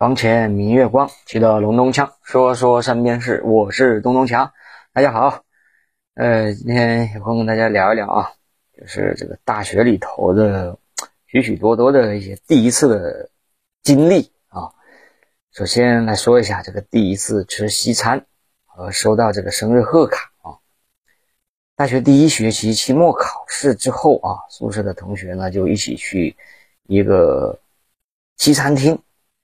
床前明月光，记得隆咚锵，说说身边事。我是东东强，大家好。呃，今天有空跟大家聊一聊啊，就是这个大学里头的许许多多的一些第一次的经历啊。首先来说一下这个第一次吃西餐和收到这个生日贺卡啊。大学第一学期期末考试之后啊，宿舍的同学呢就一起去一个西餐厅。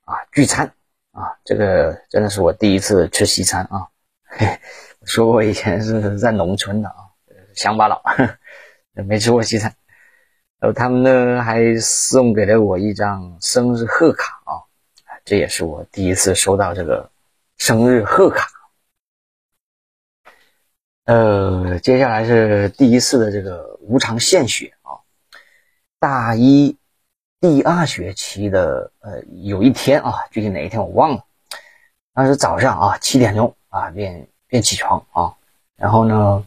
啊，聚餐啊，这个真的是我第一次吃西餐啊。嘿，说我以前是在农村的啊，乡巴佬，没吃过西餐。然后他们呢还送给了我一张生日贺卡啊，这也是我第一次收到这个生日贺卡。呃，接下来是第一次的这个无偿献血啊，大一。第二学期的呃有一天啊，具体哪一天我忘了。当时早上啊七点钟啊便便起床啊，然后呢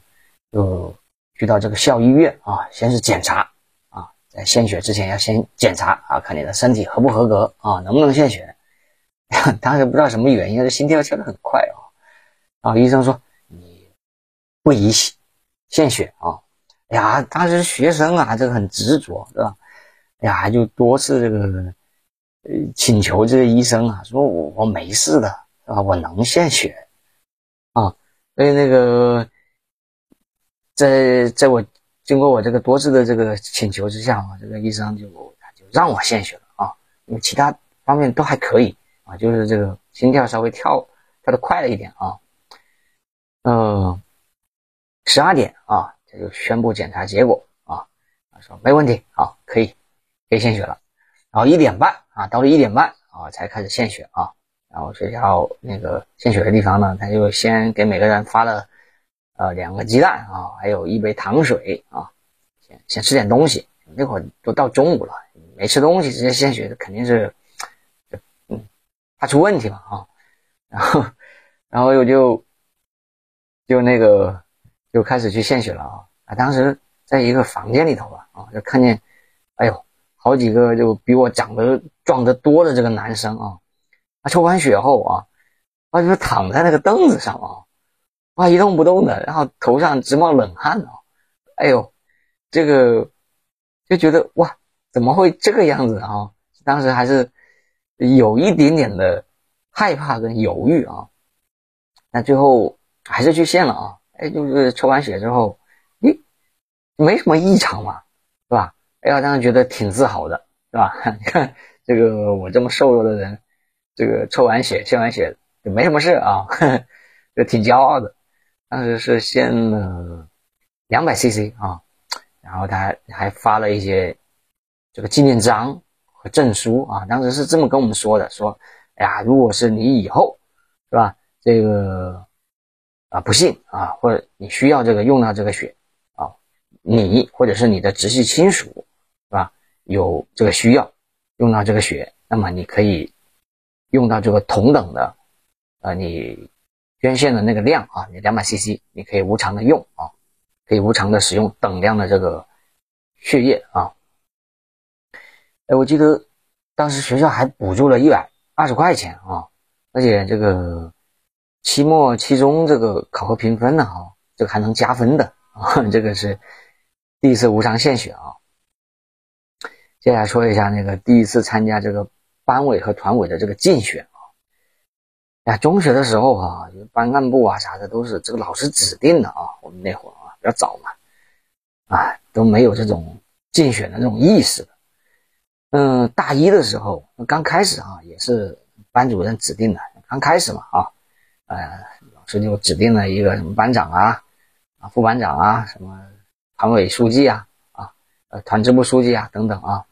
就去到这个校医院啊，先是检查啊，在献血之前要先检查啊，看你的身体合不合格啊，能不能献血。当时不知道什么原因，这心跳跳得很快啊，啊医生说你不宜献血啊。哎呀，当时学生啊，这个很执着，对吧？呀，就多次这个呃请求这个医生啊，说我我没事的，是吧？我能献血啊，所以那个在在我经过我这个多次的这个请求之下啊，这个医生就就让我献血了啊，因为其他方面都还可以啊，就是这个心跳稍微跳跳的快了一点啊，嗯，十二点啊，他就宣布检查结果啊，他说没问题啊，可以。可以献血了，然后一点半啊，到了一点半啊才开始献血啊。然后学校那个献血的地方呢，他就先给每个人发了呃两个鸡蛋啊，还有一杯糖水啊，先先吃点东西。那会儿都到中午了，没吃东西直接献血，肯定是嗯怕出问题嘛啊。然后然后又就就那个就开始去献血了啊啊！当时在一个房间里头吧啊，就看见哎呦。好几个就比我长得壮得多的这个男生啊，他抽完血后啊，他就是躺在那个凳子上啊，哇一动不动的，然后头上直冒冷汗啊，哎呦，这个就觉得哇，怎么会这个样子啊？当时还是有一点点的害怕跟犹豫啊，那最后还是去献了啊，哎，就是抽完血之后，咦，没什么异常嘛，哎呀，当时觉得挺自豪的，是吧？你看这个我这么瘦弱的人，这个抽完血、献完血就没什么事啊，就挺骄傲的。当时是献了两百 CC 啊，然后他还发了一些这个纪念章和证书啊。当时是这么跟我们说的：说，哎呀，如果是你以后，是吧？这个啊不幸啊，或者你需要这个用到这个血啊，你或者是你的直系亲属。有这个需要用到这个血，那么你可以用到这个同等的，呃，你捐献的那个量啊，你两百 CC，你可以无偿的用啊，可以无偿的使用等量的这个血液啊。哎，我记得当时学校还补助了一百二十块钱啊，而且这个期末、期中这个考核评分呢啊，这个还能加分的啊，这个是第一次无偿献血啊。接下来说一下那个第一次参加这个班委和团委的这个竞选啊，呀，中学的时候哈，班干部啊啥的都是这个老师指定的啊，我们那会儿啊比较早嘛，啊都没有这种竞选的那种意识的。嗯，大一的时候刚开始啊，也是班主任指定的，刚开始嘛啊，呃，老师就指定了一个什么班长啊，啊副班长啊，什么团委书记啊。呃，团支部书记啊，等等啊，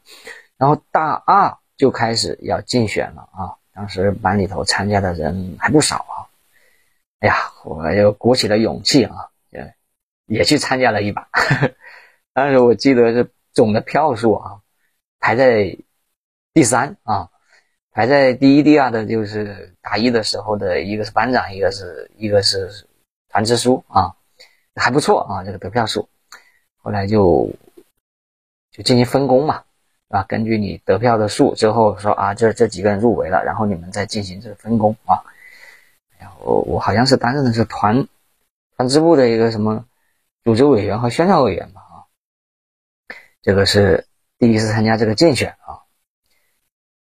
然后大二就开始要竞选了啊。当时班里头参加的人还不少啊。哎呀，我又鼓起了勇气啊，也也去参加了一把。当时我记得是总的票数啊，排在第三啊，排在第一、第二的就是大一的时候的一个是班长，一个是一个是团支书啊，还不错啊，这个得票数。后来就。就进行分工嘛，啊，根据你得票的数之后说啊，这这几个人入围了，然后你们再进行这个分工啊。然后我好像是担任的是团团支部的一个什么组织委员和宣传委员吧啊。这个是第一次参加这个竞选啊，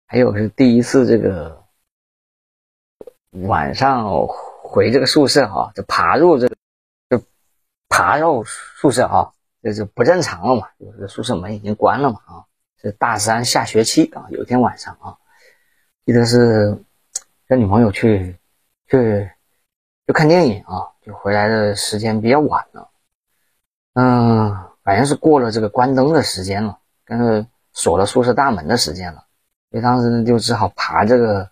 还有是第一次这个晚上回这个宿舍哈，就爬入这个就爬入宿舍哈。这就不正常了嘛，就是宿舍门已经关了嘛啊，是大三下学期啊，有一天晚上啊，记得是跟女朋友去去去看电影啊，就回来的时间比较晚了，嗯，反正是过了这个关灯的时间了，跟着锁了宿舍大门的时间了，所以当时就只好爬这个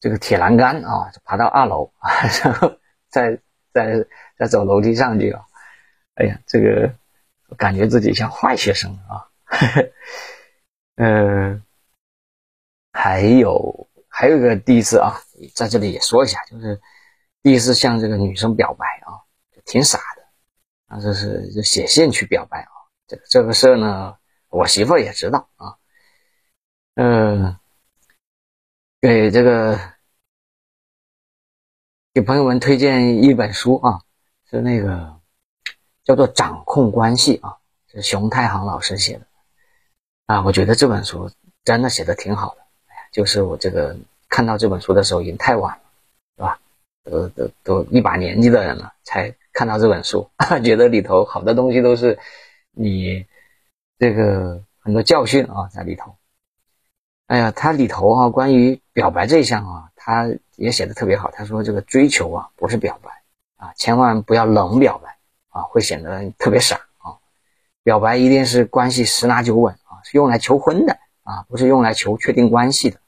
这个铁栏杆啊，就爬到二楼啊，然后再再再走楼梯上去啊。哎呀，这个感觉自己像坏学生啊！嗯，还有还有一个第一次啊，在这里也说一下，就是第一次向这个女生表白啊，挺傻的，啊，这是就写信去表白啊。这个这个事儿呢，我媳妇儿也知道啊。嗯，给这个给朋友们推荐一本书啊，是那个。叫做掌控关系啊，是熊太行老师写的啊，我觉得这本书真的写的挺好的。就是我这个看到这本书的时候已经太晚了，是吧？都都都一把年纪的人了，才看到这本书，觉得里头好多东西都是你这个很多教训啊在里头。哎呀，它里头啊关于表白这一项啊，他也写的特别好。他说这个追求啊不是表白啊，千万不要冷表白。啊，会显得特别傻啊！表白一定是关系十拿九稳啊，是用来求婚的啊，不是用来求确定关系的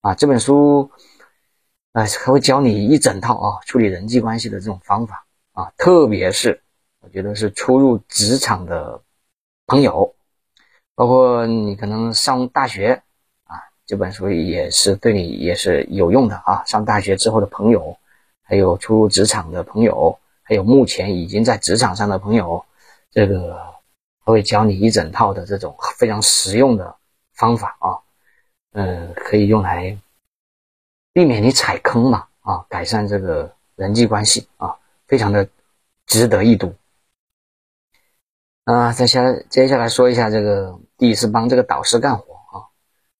啊。这本书啊，还会教你一整套啊处理人际关系的这种方法啊，特别是我觉得是初入职场的朋友，包括你可能上大学啊，这本书也是对你也是有用的啊。上大学之后的朋友，还有初入职场的朋友。还有目前已经在职场上的朋友，这个他会教你一整套的这种非常实用的方法啊，呃，可以用来避免你踩坑嘛啊，改善这个人际关系啊，非常的值得一读。啊，再下来接下来说一下这个第一次帮这个导师干活啊，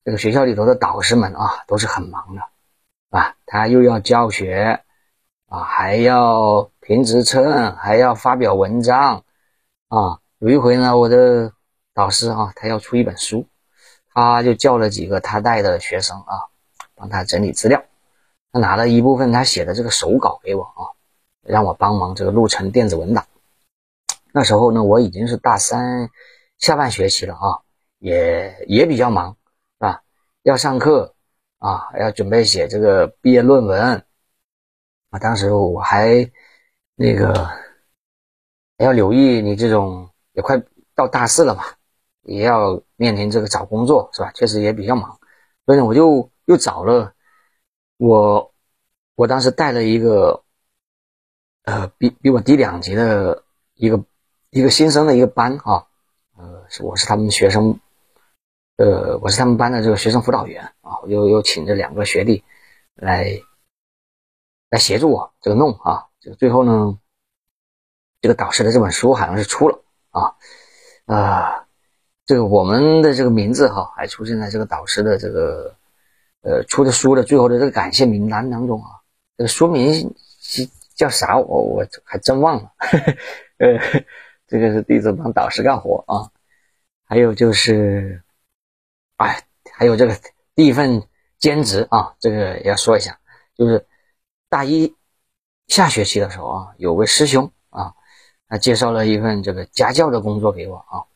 这个学校里头的导师们啊都是很忙的，啊，他又要教学啊，还要。评职称还要发表文章啊！有一回呢，我的导师啊，他要出一本书，他就叫了几个他带的学生啊，帮他整理资料。他拿了一部分他写的这个手稿给我啊，让我帮忙这个录成电子文档。那时候呢，我已经是大三下半学期了啊，也也比较忙，啊？要上课啊，要准备写这个毕业论文啊。当时我还。那个要留意，你这种也快到大四了嘛，也要面临这个找工作，是吧？确实也比较忙，所以呢我就又找了我，我当时带了一个，呃，比比我低两级的一个一个新生的一个班啊，呃，是我是他们学生，呃，我是他们班的这个学生辅导员啊，我又又请这两个学弟来来协助我这个弄啊。这个最后呢，这个导师的这本书好像是出了啊，啊，这个我们的这个名字哈，还出现在这个导师的这个呃出的书的最后的这个感谢名单当中啊。这个书名叫啥？我我还真忘了。呃，这个是第一次帮导师干活啊。还有就是，哎，还有这个第一份兼职啊，这个也要说一下，就是大一。下学期的时候啊，有位师兄啊，他介绍了一份这个家教的工作给我啊，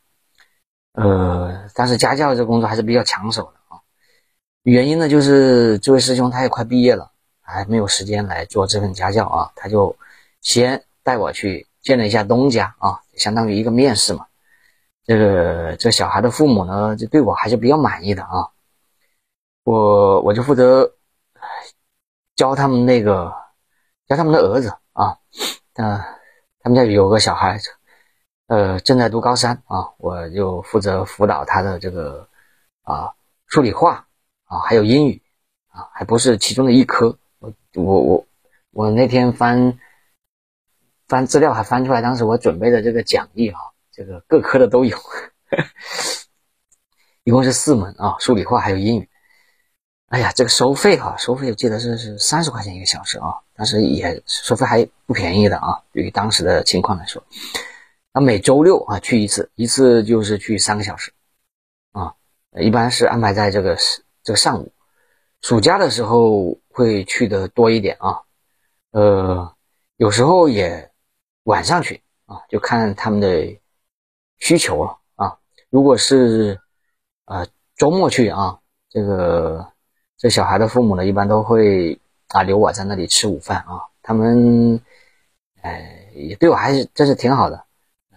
呃，但是家教这工作还是比较抢手的啊，原因呢就是这位师兄他也快毕业了，还没有时间来做这份家教啊，他就先带我去见了一下东家啊，相当于一个面试嘛，这个这小孩的父母呢，就对我还是比较满意的啊，我我就负责教他们那个。教他们的儿子啊，呃，他们家有个小孩，呃，正在读高三啊，我就负责辅导他的这个啊数理化啊，还有英语啊，还不是其中的一科。我我我我那天翻翻资料还翻出来，当时我准备的这个讲义啊，这个各科的都有，一共是四门啊，数理化还有英语。哎呀，这个收费哈，收费我记得是是三十块钱一个小时啊，但是也收费还不便宜的啊，对于当时的情况来说。那每周六啊去一次，一次就是去三个小时，啊，一般是安排在这个这个上午。暑假的时候会去的多一点啊，呃，有时候也晚上去啊，就看他们的需求了啊。如果是呃周末去啊，这个这小孩的父母呢，一般都会啊留我在那里吃午饭啊。他们哎也对我还是真是挺好的。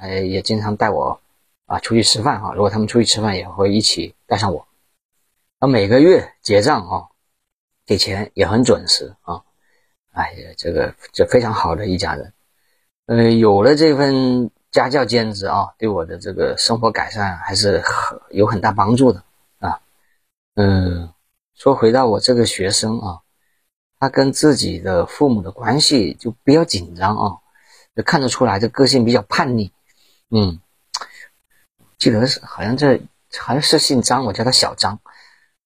哎，也经常带我啊出去吃饭哈。如果他们出去吃饭，也会一起带上我。那每个月结账啊，给钱也很准时啊。哎呀，这个这非常好的一家人。呃，有了这份家教兼职啊，对我的这个生活改善还是很有很大帮助的啊。嗯，说回到我这个学生啊，他跟自己的父母的关系就比较紧张啊，就看得出来这个性比较叛逆。嗯，记得是好像这好像是姓张，我叫他小张。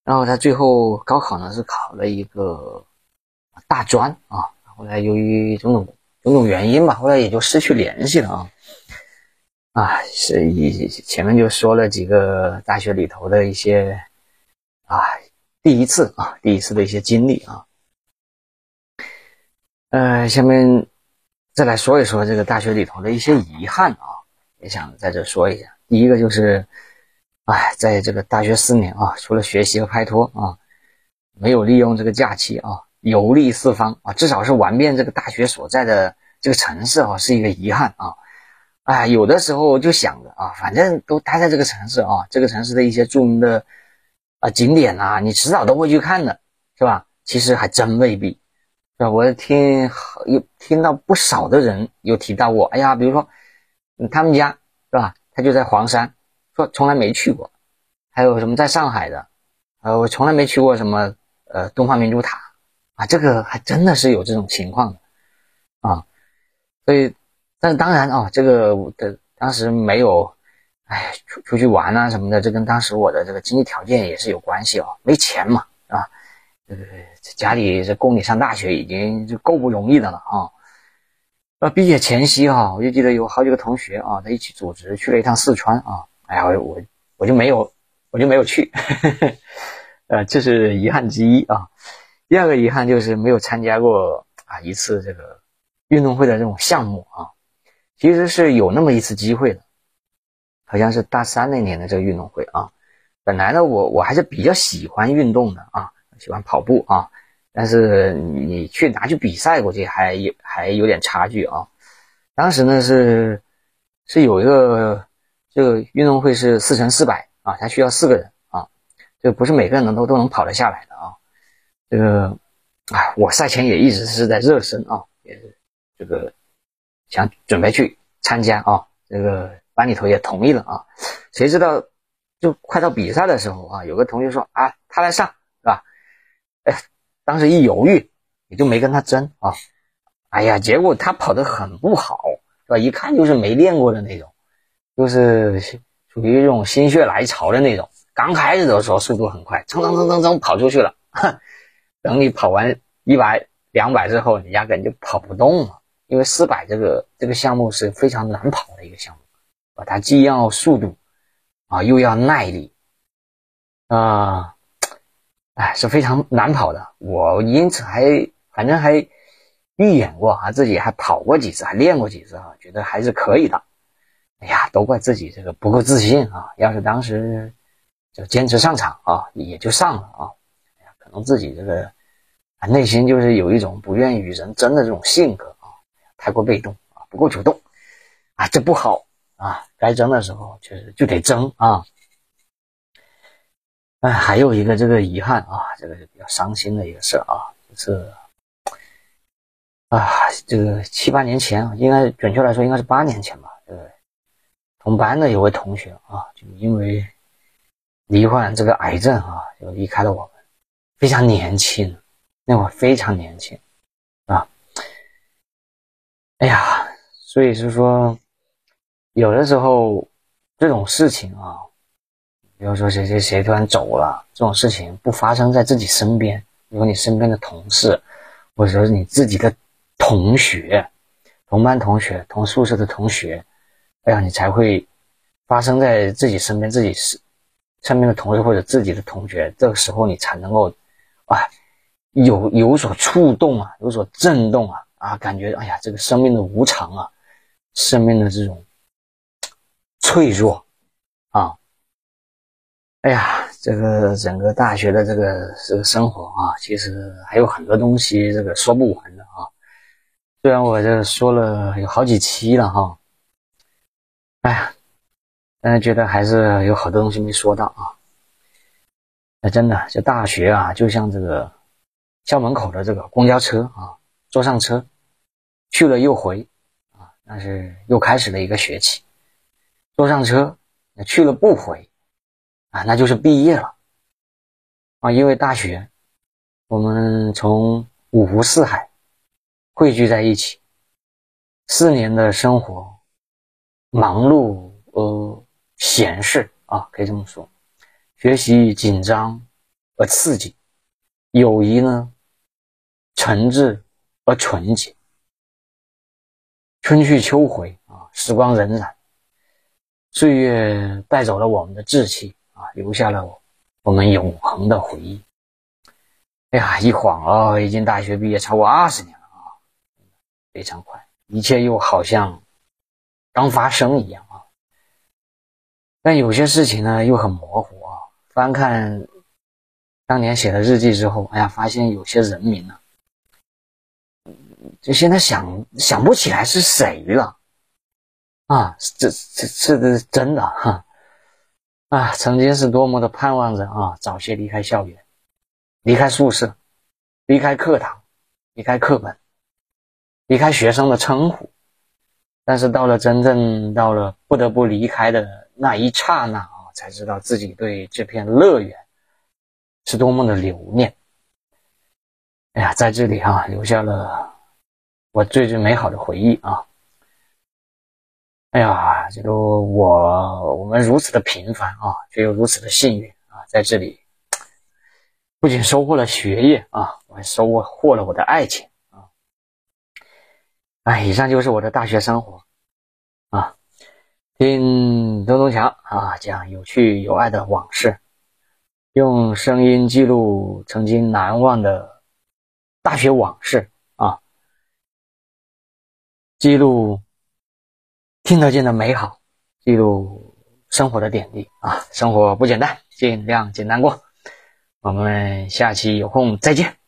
然后他最后高考呢是考了一个大专啊，后来由于种种种种原因吧，后来也就失去联系了啊。啊，是以前面就说了几个大学里头的一些啊第一次啊第一次的一些经历啊。呃，下面再来说一说这个大学里头的一些遗憾啊。也想在这说一下，第一个就是，哎，在这个大学四年啊，除了学习和拍拖啊，没有利用这个假期啊游历四方啊，至少是玩遍这个大学所在的这个城市啊，是一个遗憾啊。哎，有的时候就想着啊，反正都待在这个城市啊，这个城市的一些著名的啊景点啊，你迟早都会去看的，是吧？其实还真未必，是吧？我听有听到不少的人有提到过，哎呀，比如说。他们家是吧？他就在黄山，说从来没去过。还有什么在上海的？呃，我从来没去过什么呃东方明珠塔啊，这个还真的是有这种情况的啊。所以，但是当然啊，这个的当时没有，哎，出出去玩啊什么的，这跟当时我的这个经济条件也是有关系哦，没钱嘛，是吧？呃，家里这供你上大学已经就够不容易的了啊。呃，毕业前夕哈，我就记得有好几个同学啊，在一起组织去了一趟四川啊。哎呀，我我就没有，我就没有去，呃，这是遗憾之一啊。第二个遗憾就是没有参加过啊一次这个运动会的这种项目啊。其实是有那么一次机会的，好像是大三那年的这个运动会啊。本来呢，我我还是比较喜欢运动的啊，喜欢跑步啊。但是你去拿去比赛估计还有还有点差距啊！当时呢是是有一个这个运动会是四乘四百啊，它需要四个人啊，这不是每个人能都都能跑得下来的啊。这个啊，我赛前也一直是在热身啊，也是这个想准备去参加啊，这个班里头也同意了啊。谁知道就快到比赛的时候啊，有个同学说啊，他来上是吧？哎。当时一犹豫，也就没跟他争啊。哎呀，结果他跑得很不好，是吧？一看就是没练过的那种，就是属于这种心血来潮的那种。刚开始的时候速度很快，蹭蹭蹭蹭蹭跑出去了。等你跑完一百、两百之后，你压根就跑不动了。因为四百这个这个项目是非常难跑的一个项目，啊，它既要速度啊，又要耐力啊。哎，是非常难跑的。我因此还反正还预演过啊，自己还跑过几次，还练过几次啊，觉得还是可以的。哎呀，都怪自己这个不够自信啊！要是当时就坚持上场啊，也就上了啊。哎呀，可能自己这个内心就是有一种不愿与人争的这种性格啊，太过被动啊，不够主动啊，这不好啊。该争的时候确实就得争啊。哎，还有一个这个遗憾啊，这个是比较伤心的一个事啊，就是啊，这个七八年前，应该准确来说应该是八年前吧，这个同班的有位同学啊，就因为罹患这个癌症啊，就离开了我们。非常年轻，那会非常年轻啊。哎呀，所以是说，有的时候这种事情啊，比如说谁谁谁突然走了，这种事情不发生在自己身边，如果你身边的同事，或者说你自己的同学、同班同学、同宿舍的同学。哎呀，你才会发生在自己身边，自己是身边的同事或者自己的同学，这个时候你才能够啊有有所触动啊，有所震动啊啊，感觉哎呀，这个生命的无常啊，生命的这种脆弱啊，哎呀，这个整个大学的这个这个生活啊，其实还有很多东西这个说不完的啊。虽然我这说了有好几期了哈。哎呀，但是觉得还是有好多东西没说到啊。那真的，这大学啊，就像这个校门口的这个公交车啊，坐上车，去了又回啊，那是又开始了一个学期；坐上车，去了不回啊，那就是毕业了啊。因为大学，我们从五湖四海汇聚在一起，四年的生活。忙碌呃闲适啊，可以这么说，学习紧张而刺激，友谊呢诚挚而纯洁。春去秋回啊，时光荏苒，岁月带走了我们的志气啊，留下了我们永恒的回忆。哎呀，一晃啊，已经大学毕业超过二十年了啊，非常快，一切又好像。刚发生一样啊，但有些事情呢又很模糊啊。翻看当年写的日记之后，哎呀，发现有些人名呢，就现在想想不起来是谁了啊。这这这是真的哈啊！曾经是多么的盼望着啊，早些离开校园，离开宿舍，离开课堂，离开课本，离开学生的称呼。但是到了真正到了不得不离开的那一刹那啊，才知道自己对这片乐园是多么的留念。哎呀，在这里啊，留下了我最最美好的回忆啊！哎呀，这个我我们如此的平凡啊，却又如此的幸运啊，在这里不仅收获了学业啊，我还收获了我的爱情啊。哎，以上就是我的大学生活啊，听东东强啊讲有趣有爱的往事，用声音记录曾经难忘的大学往事啊，记录听得见的美好，记录生活的点滴啊，生活不简单，尽量简单过。我们下期有空再见。